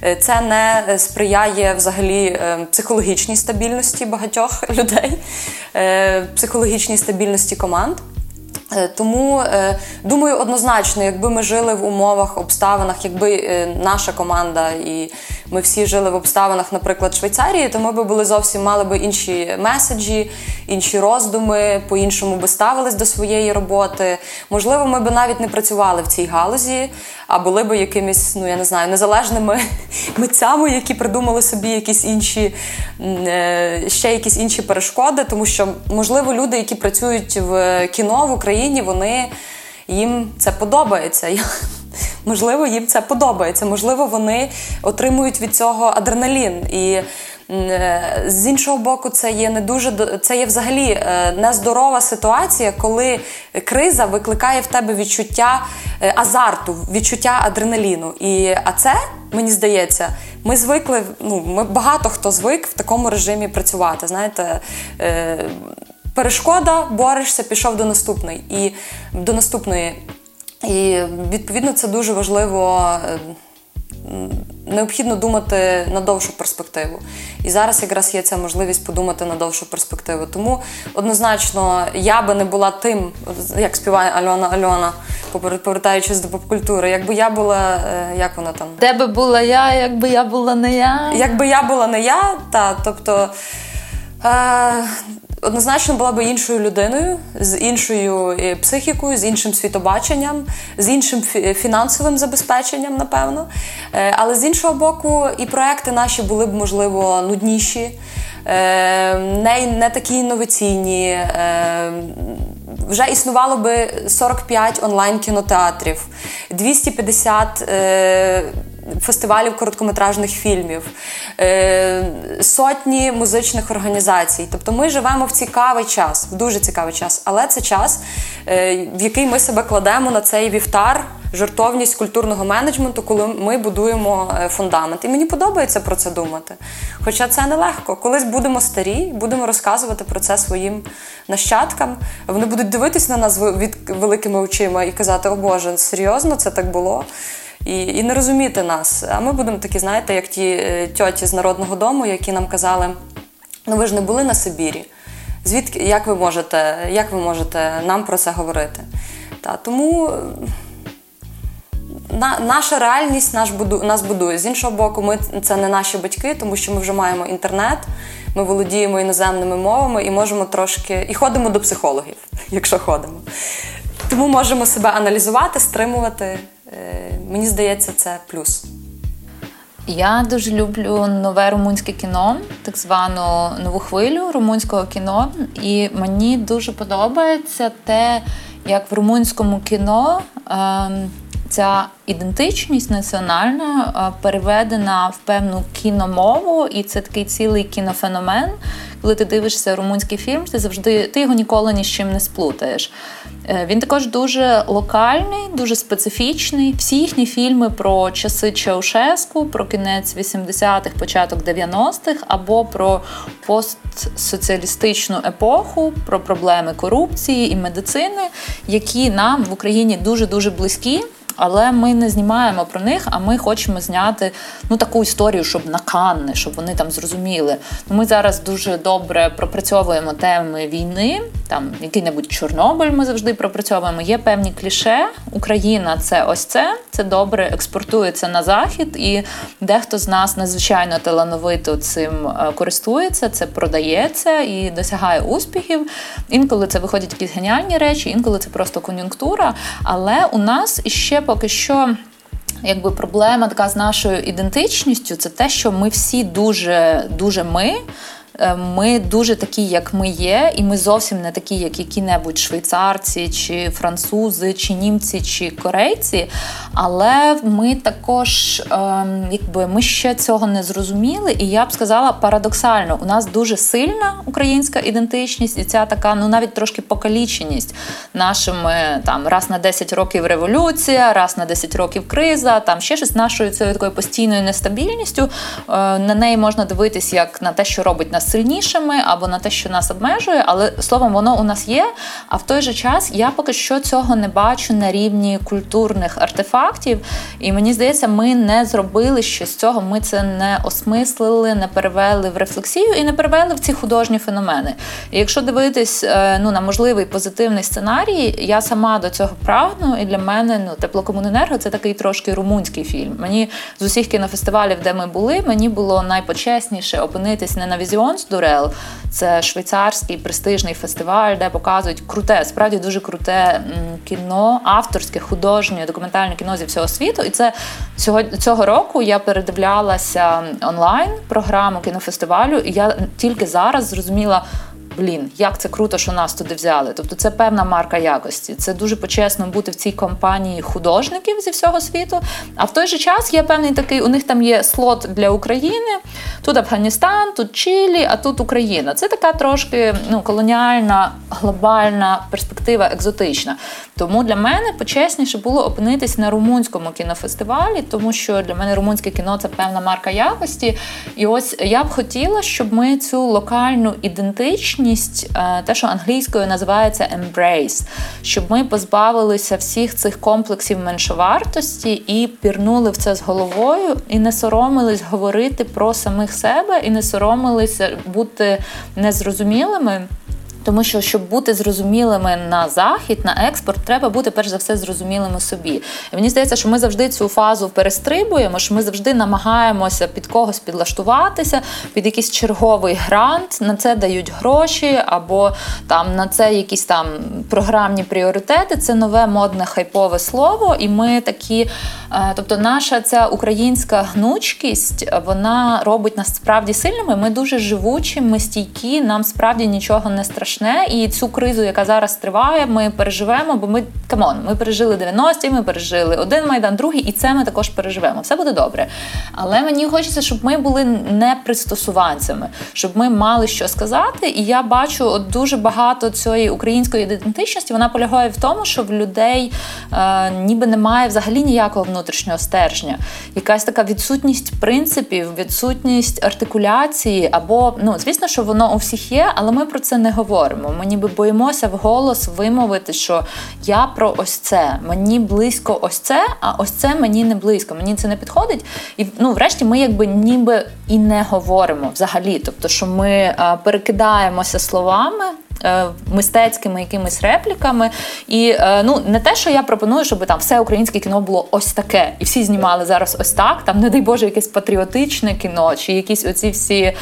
Е, це не сприяє взагалі е, психологічній стабільності багатьох людей, е, психологічній стабільності команд. Е, тому е, думаю, однозначно, якби ми жили в умовах, обставинах, якби е, наша команда і ми всі жили в обставинах, наприклад, Швейцарії, то ми би були зовсім мали би інші меседжі, інші роздуми, по-іншому би ставились до своєї роботи. Можливо, ми би навіть не працювали в цій галузі, а були би якимись, ну я не знаю, незалежними митцями, які придумали собі якісь інші ще якісь інші перешкоди, тому що можливо люди, які працюють в кіно в. Україні вони їм це подобається. Можливо, їм це подобається. Можливо, вони отримують від цього адреналін. І е, з іншого боку, це є не дуже це є взагалі е, нездорова ситуація, коли криза викликає в тебе відчуття е, азарту, відчуття адреналіну. І а це мені здається, ми звикли. Ну ми багато хто звик в такому режимі працювати. Знаєте перешкода, борешся, пішов до наступної. І до наступної. І відповідно це дуже важливо. Е, необхідно думати на довшу перспективу. І зараз якраз є ця можливість подумати на довшу перспективу. Тому однозначно я би не була тим, як співає Альона Альона, повертаючись до попкультури. Якби я була, е, як вона там? Де би була я, якби я була не я? Якби я була не я, та тобто. Е, однозначно була би іншою людиною, з іншою е, психікою, з іншим світобаченням, з іншим фінансовим забезпеченням, напевно. Е, але з іншого боку, і проекти наші були б, можливо, нудніші. Е, не не такі інноваційні. Вже існувало би 45 онлайн кінотеатрів, 250 фестивалів короткометражних фільмів, е, сотні музичних організацій. Тобто ми живемо в цікавий час, в дуже цікавий час, але це час, е, в який ми себе кладемо на цей вівтар. Жертовність культурного менеджменту, коли ми будуємо е, фундамент. І мені подобається про це думати. Хоча це нелегко. Колись будемо старі, будемо розказувати про це своїм нащадкам. Вони будуть дивитися на нас від великими очима і казати: О Боже, серйозно, це так було. І і не розуміти нас. А ми будемо такі, знаєте, як ті е, тьоті з народного дому, які нам казали: ну ви ж не були на Сибірі. Звідки як ви можете як ви можете нам про це говорити? Та, Тому на, наша реальність наш буду, нас будує. З іншого боку, ми це не наші батьки, тому що ми вже маємо інтернет, ми володіємо іноземними мовами і можемо трошки і ходимо до психологів, якщо ходимо. Тому можемо себе аналізувати, стримувати. Е, мені здається, це плюс. Я дуже люблю нове румунське кіно, так звану нову хвилю румунського кіно. І мені дуже подобається те, як в румунському кіно ем, ця ідентичність національна переведена в певну кіномову, і це такий цілий кінофеномен. Коли ти дивишся румунський фільм, ти завжди ти його ніколи ні з чим не сплутаєш. Е, він також дуже локальний, дуже специфічний. Всі їхні фільми про часи Чаушеску, про кінець 80-х, початок 90-х, або про постсоціалістичну епоху, про проблеми корупції і медицини, які нам в Україні дуже дуже близькі. Але ми не знімаємо про них, а ми хочемо зняти ну таку історію, щоб на Канни, щоб вони там зрозуміли. Ну, Ми зараз дуже добре пропрацьовуємо теми війни, там який-небудь Чорнобиль. Ми завжди пропрацьовуємо. Є певні кліше. Україна це ось це. Це добре експортується на захід, і дехто з нас надзвичайно талановито цим е, користується, це продається і досягає успіхів. Інколи це виходять якісь геніальні речі, інколи це просто кон'юнктура. Але у нас іще поки що. Якби проблема така з нашою ідентичністю, це те, що ми всі дуже дуже ми. Е, ми дуже такі, як ми є, і ми зовсім не такі, як які-небудь швейцарці, чи французи, чи німці, чи корейці. Але ми також, ем, якби ми ще цього не зрозуміли, і я б сказала парадоксально, у нас дуже сильна українська ідентичність, і ця така, ну навіть трошки покаліченість нашими там раз на 10 років революція, раз на 10 років криза, там ще щось нашою цією такою постійною нестабільністю. Е, на неї можна дивитись як на те, що робить нас сильнішими або на те, що нас обмежує, але словом, воно у нас є. А в той же час я поки що цього не бачу на рівні культурних артефактів. І мені здається, ми не зробили ще з цього. Ми це не осмислили, не перевели в рефлексію і не перевели в ці художні феномени. І якщо дивитись е, ну, на можливий позитивний сценарій, я сама до цього прагну, і для мене ну, теплокомуненерго це такий трошки румунський фільм. Мені з усіх кінофестивалів, де ми були, мені було найпочесніше опинитись не на візіон. Дурел. Це швейцарський престижний фестиваль, де показують круте, справді дуже круте кіно, авторське, художнє, документальне кіно зі всього світу. І це цього року я передивлялася онлайн програму кінофестивалю, і я тільки зараз зрозуміла блін, як це круто, що нас туди взяли. Тобто це певна марка якості. Це дуже почесно бути в цій компанії художників зі всього світу. А в той же час є певний такий, у них там є слот для України. Тут Афганістан, тут Чилі, а тут Україна. Це така трошки ну, колоніальна, глобальна перспектива, екзотична. Тому для мене почесніше було опинитись на румунському кінофестивалі, тому що для мене румунське кіно це певна марка якості. І ось я б хотіла, щоб ми цю локальну ідентичність сутність, е, те, що англійською називається embrace, щоб ми позбавилися всіх цих комплексів меншовартості і пірнули в це з головою, і не соромились говорити про самих себе, і не соромилися бути незрозумілими. Тому що, щоб бути зрозумілими на захід, на експорт, треба бути перш за все зрозумілими собі. І мені здається, що ми завжди цю фазу перестрибуємо, що ми завжди намагаємося під когось підлаштуватися, під якийсь черговий грант, на це дають гроші, або там на це якісь там програмні пріоритети. Це нове модне хайпове слово. І ми такі, е, тобто, наша ця українська гнучкість, вона робить нас справді сильними. Ми дуже живучі, ми стійкі, нам справді нічого не страшно страшне, і цю кризу, яка зараз триває, ми переживемо, бо ми come on, ми пережили 90-ті, ми пережили один майдан, другий, і це ми також переживемо. Все буде добре. Але мені хочеться, щоб ми були не пристосуванцями, щоб ми мали що сказати. І я бачу от дуже багато цієї української ідентичності. Вона полягає в тому, що в людей е, ніби немає взагалі ніякого внутрішнього стержня. Якась така відсутність принципів, відсутність артикуляції, або ну звісно, що воно у всіх є, але ми про це не говоримо говоримо. Ми ніби боїмося вголос вимовити, що я про ось це, мені близько ось це, а ось це мені не близько, мені це не підходить. І ну, врешті, ми якби ніби і не говоримо взагалі. Тобто, що ми перекидаємося словами. Е, мистецькими якимись репліками. І е, ну не те, що я пропоную, щоб там все українське кіно було ось таке, і всі знімали зараз ось так. Там, не дай Боже, якесь патріотичне кіно, чи якісь оці всі е,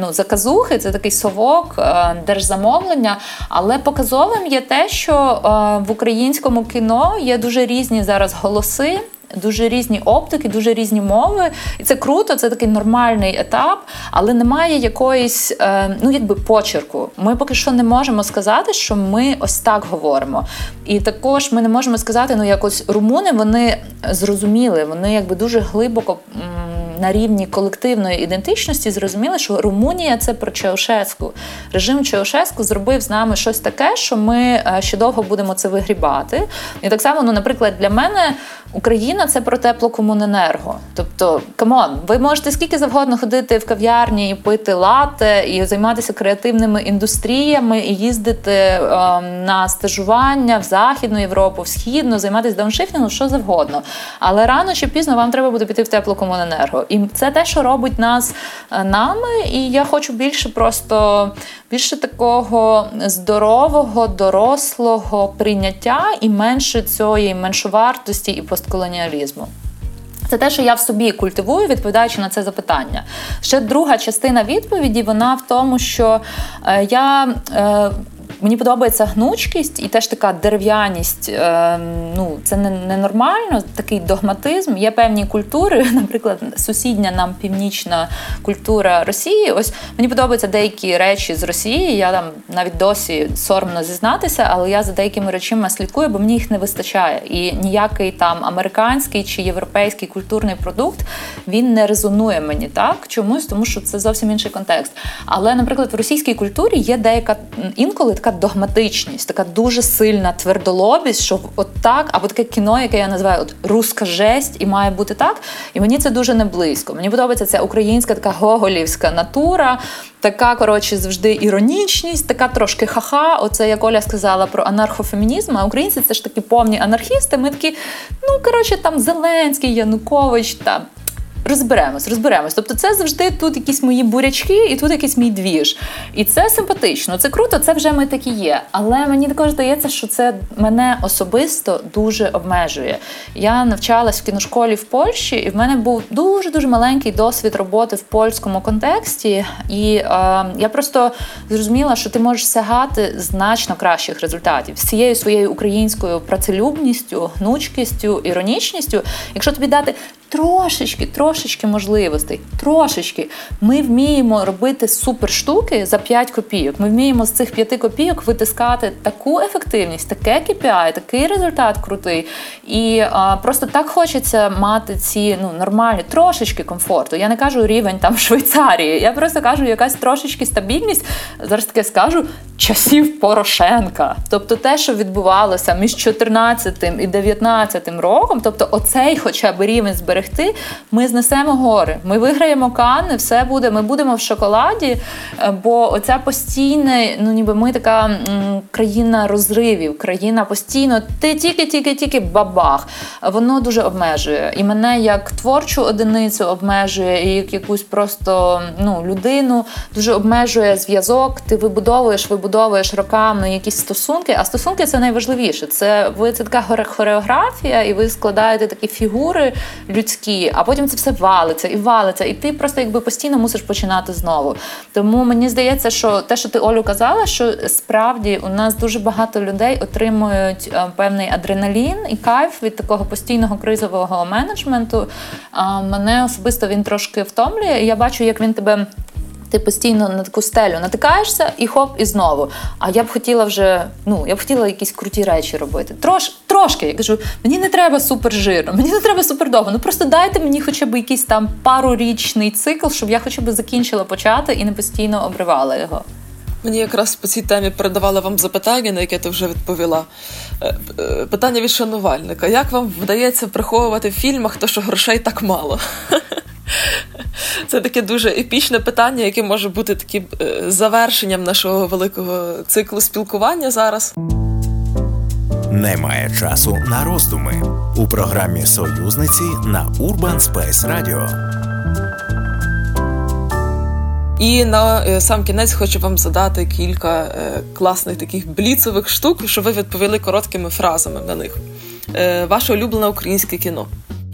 ну, заказухи, це такий совок, держзамовлення. Але показовим є те, що в українському кіно є дуже різні зараз голоси дуже різні оптики, дуже різні мови. І це круто, це такий нормальний етап, але немає якоїсь, е, ну якби почерку. Ми поки що не можемо сказати, що ми ось так говоримо. І також ми не можемо сказати, ну якось румуни вони зрозуміли, вони якби дуже глибоко на рівні колективної ідентичності зрозуміли, що Румунія це про Чаушеску. Режим Чаушеску зробив з нами щось таке, що ми е, ще довго будемо це вигрібати. І так само, ну, наприклад, для мене Україна це про теплокомуненерго. Тобто, come on, ви можете скільки завгодно ходити в кав'ярні і пити лате, і займатися креативними індустріями, і їздити е, на стажування в Західну Європу, в Східну, займатися дауншифтингом, що завгодно. Але рано чи пізно вам треба буде піти в теплокомуненерго. І це те, що робить нас е, нами. І я хочу більше просто більше такого здорового, дорослого прийняття і менше цієї меншовартості і постколоніалізму. Це те, що я в собі культивую, відповідаючи на це запитання. Ще друга частина відповіді вона в тому, що е, я е, Мені подобається гнучкість і теж така дерев'яність. Е, ну, Це ненормально, не такий догматизм. Є певні культури, наприклад, сусідня нам північна культура Росії. Ось мені подобаються деякі речі з Росії. Я там навіть досі соромно зізнатися, але я за деякими речами слідкую, бо мені їх не вистачає. І ніякий там американський чи європейський культурний продукт він не резонує мені так чомусь, тому що це зовсім інший контекст. Але, наприклад, в російській культурі є деяка інколи така догматичність, така дуже сильна твердолобість, що от так, або таке кіно, яке я називаю от руска жесть, і має бути так. І мені це дуже не близько. Мені подобається ця українська така гоголівська натура, така коротше завжди іронічність, така трошки ха-ха. Оце як Оля сказала про анархофемінізм. А українці це ж такі повні анархісти. Ми такі, ну коротше, там Зеленський, Янукович там розберемось, розберемось. Тобто, це завжди тут якісь мої бурячки, і тут якийсь мій двіж. І це симпатично, це круто, це вже ми такі є. Але мені також здається, що це мене особисто дуже обмежує. Я навчалась в кіношколі в Польщі, і в мене був дуже дуже маленький досвід роботи в польському контексті. І е, я просто зрозуміла, що ти можеш сягати значно кращих результатів з цією своєю українською працелюбністю, гнучкістю, іронічністю, якщо тобі дати трошечки, трошечки можливостей, трошечки. Ми вміємо робити супер штуки за 5 копійок. Ми вміємо з цих 5 копійок витискати таку ефективність, таке KPI, такий результат крутий. І а, просто так хочеться мати ці ну, нормальні трошечки комфорту. Я не кажу рівень там Швейцарії. Я просто кажу, якась трошечки стабільність. Зараз таке скажу часів Порошенка. Тобто те, що відбувалося між 14 і 19 роком, тобто оцей хоча б рівень зберегти, ми знесемо гори. Ми виграємо кани, все буде. Ми будемо в шоколаді. Е, бо оця постійне, ну ніби ми така м, країна розривів, країна постійно ти тільки-тільки-тільки бабах. Воно дуже обмежує. І мене як творчу одиницю обмежує, і як якусь просто ну, людину дуже обмежує зв'язок. Ти вибудовуєш, вибудовуєш роками якісь стосунки, а стосунки це найважливіше. Це ви це така хореографія, і ви складаєте такі фігури а потім це все валиться і валиться, і ти просто якби постійно мусиш починати знову. Тому мені здається, що те, що ти Олю казала, що справді у нас дуже багато людей отримують е, певний адреналін і кайф від такого постійного кризового менеджменту. Мене особисто він трошки втомлює. і Я бачу, як він тебе. Ти постійно на таку стелю натикаєшся і хоп, і знову. А я б хотіла вже, ну я б хотіла якісь круті речі робити. Трош, Трошки. Я кажу, мені не треба супер жирно, мені не треба супер довго. Ну просто дайте мені хоча б якийсь там парурічний цикл, щоб я хоча б закінчила почати і не постійно обривала його. Мені якраз по цій темі передавала вам запитання, на яке ти вже відповіла. Е, е, питання від шанувальника: як вам вдається приховувати в фільмах, то що грошей так мало? Це таке дуже епічне питання, яке може бути таким е, завершенням нашого великого циклу спілкування зараз. Немає часу на роздуми у програмі Союзниці на Urban Space Radio. І на е, сам кінець хочу вам задати кілька е, класних таких бліцевих штук, щоб ви відповіли короткими фразами на них. Е, ваше улюблене українське кіно.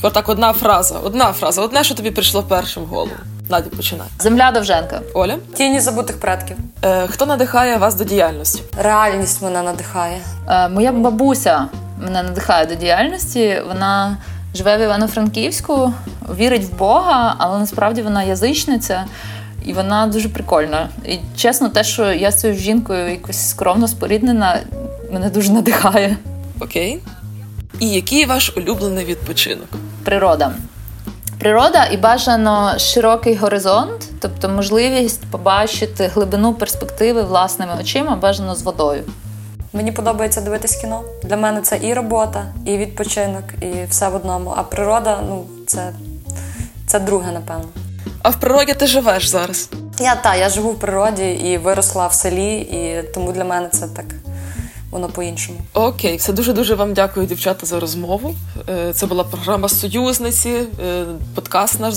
Отак, одна фраза, одна фраза, одне, що тобі прийшло першим в голову. Надя, починай. Земля Довженка. Оля, Тіні забутих предків. е, хто надихає вас до діяльності? Реальність мене надихає. Е, Моя бабуся мене надихає до діяльності. Вона живе в Івано-Франківську, вірить в Бога, але насправді вона язичниця. І вона дуже прикольна. І чесно, те, що я з цією жінкою якось скромно споріднена, мене дуже надихає. Окей. І який ваш улюблений відпочинок? Природа. Природа і бажано широкий горизонт, тобто можливість побачити глибину перспективи власними очима, бажано з водою. Мені подобається дивитись кіно. Для мене це і робота, і відпочинок, і все в одному. А природа, ну, це, це друге, напевно. А в природі ти живеш зараз? Я та, я живу в природі і виросла в селі, і тому для мене це так воно по-іншому. Окей, все дуже дуже вам дякую, дівчата, за розмову. Е, Це була програма Союзниці. Е, Подкаст наш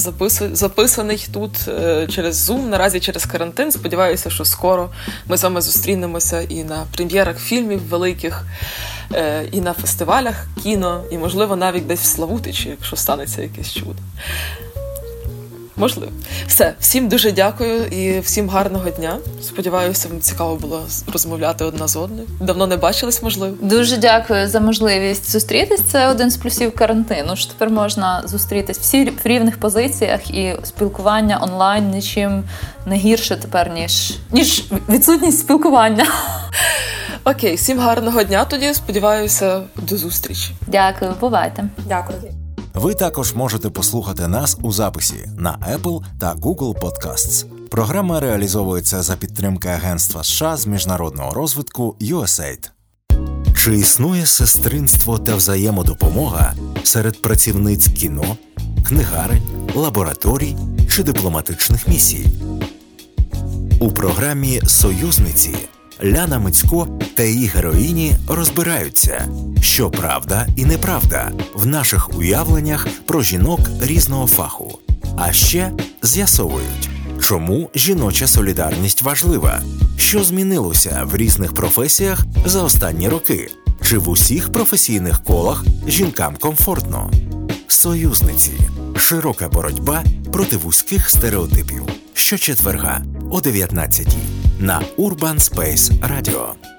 записаний тут е, через Zoom, наразі через карантин. Сподіваюся, що скоро ми з вами зустрінемося і на прем'єрах фільмів великих, і на фестивалях кіно, і, можливо, навіть десь в Славутичі, якщо станеться якесь чудо. Можливо. Все, всім дуже дякую і всім гарного дня. Сподіваюся, вам цікаво було розмовляти одна з одною. Давно не бачились, можливо. Дуже дякую за можливість зустрітись. Це один з плюсів карантину. що тепер можна зустрітись всі в рівних позиціях, і спілкування онлайн нічим не гірше тепер, ніж ніж відсутність спілкування. Окей, всім гарного дня тоді. Сподіваюся, до зустрічі. Дякую, бувайте. Дякую. Ви також можете послухати нас у записі на Apple та Google Podcasts. Програма реалізовується за підтримки Агентства США з міжнародного розвитку USAID. Чи існує сестринство та взаємодопомога серед працівниць кіно, книгарень, лабораторій чи дипломатичних місій? У програмі Союзниці Ляна Мицько та її героїні розбираються, що правда і неправда в наших уявленнях про жінок різного фаху. А ще з'ясовують, чому жіноча солідарність важлива, що змінилося в різних професіях за останні роки, чи в усіх професійних колах жінкам комфортно. Союзниці широка боротьба проти вузьких стереотипів. Щочетверга о 19 на Urban Space Radio.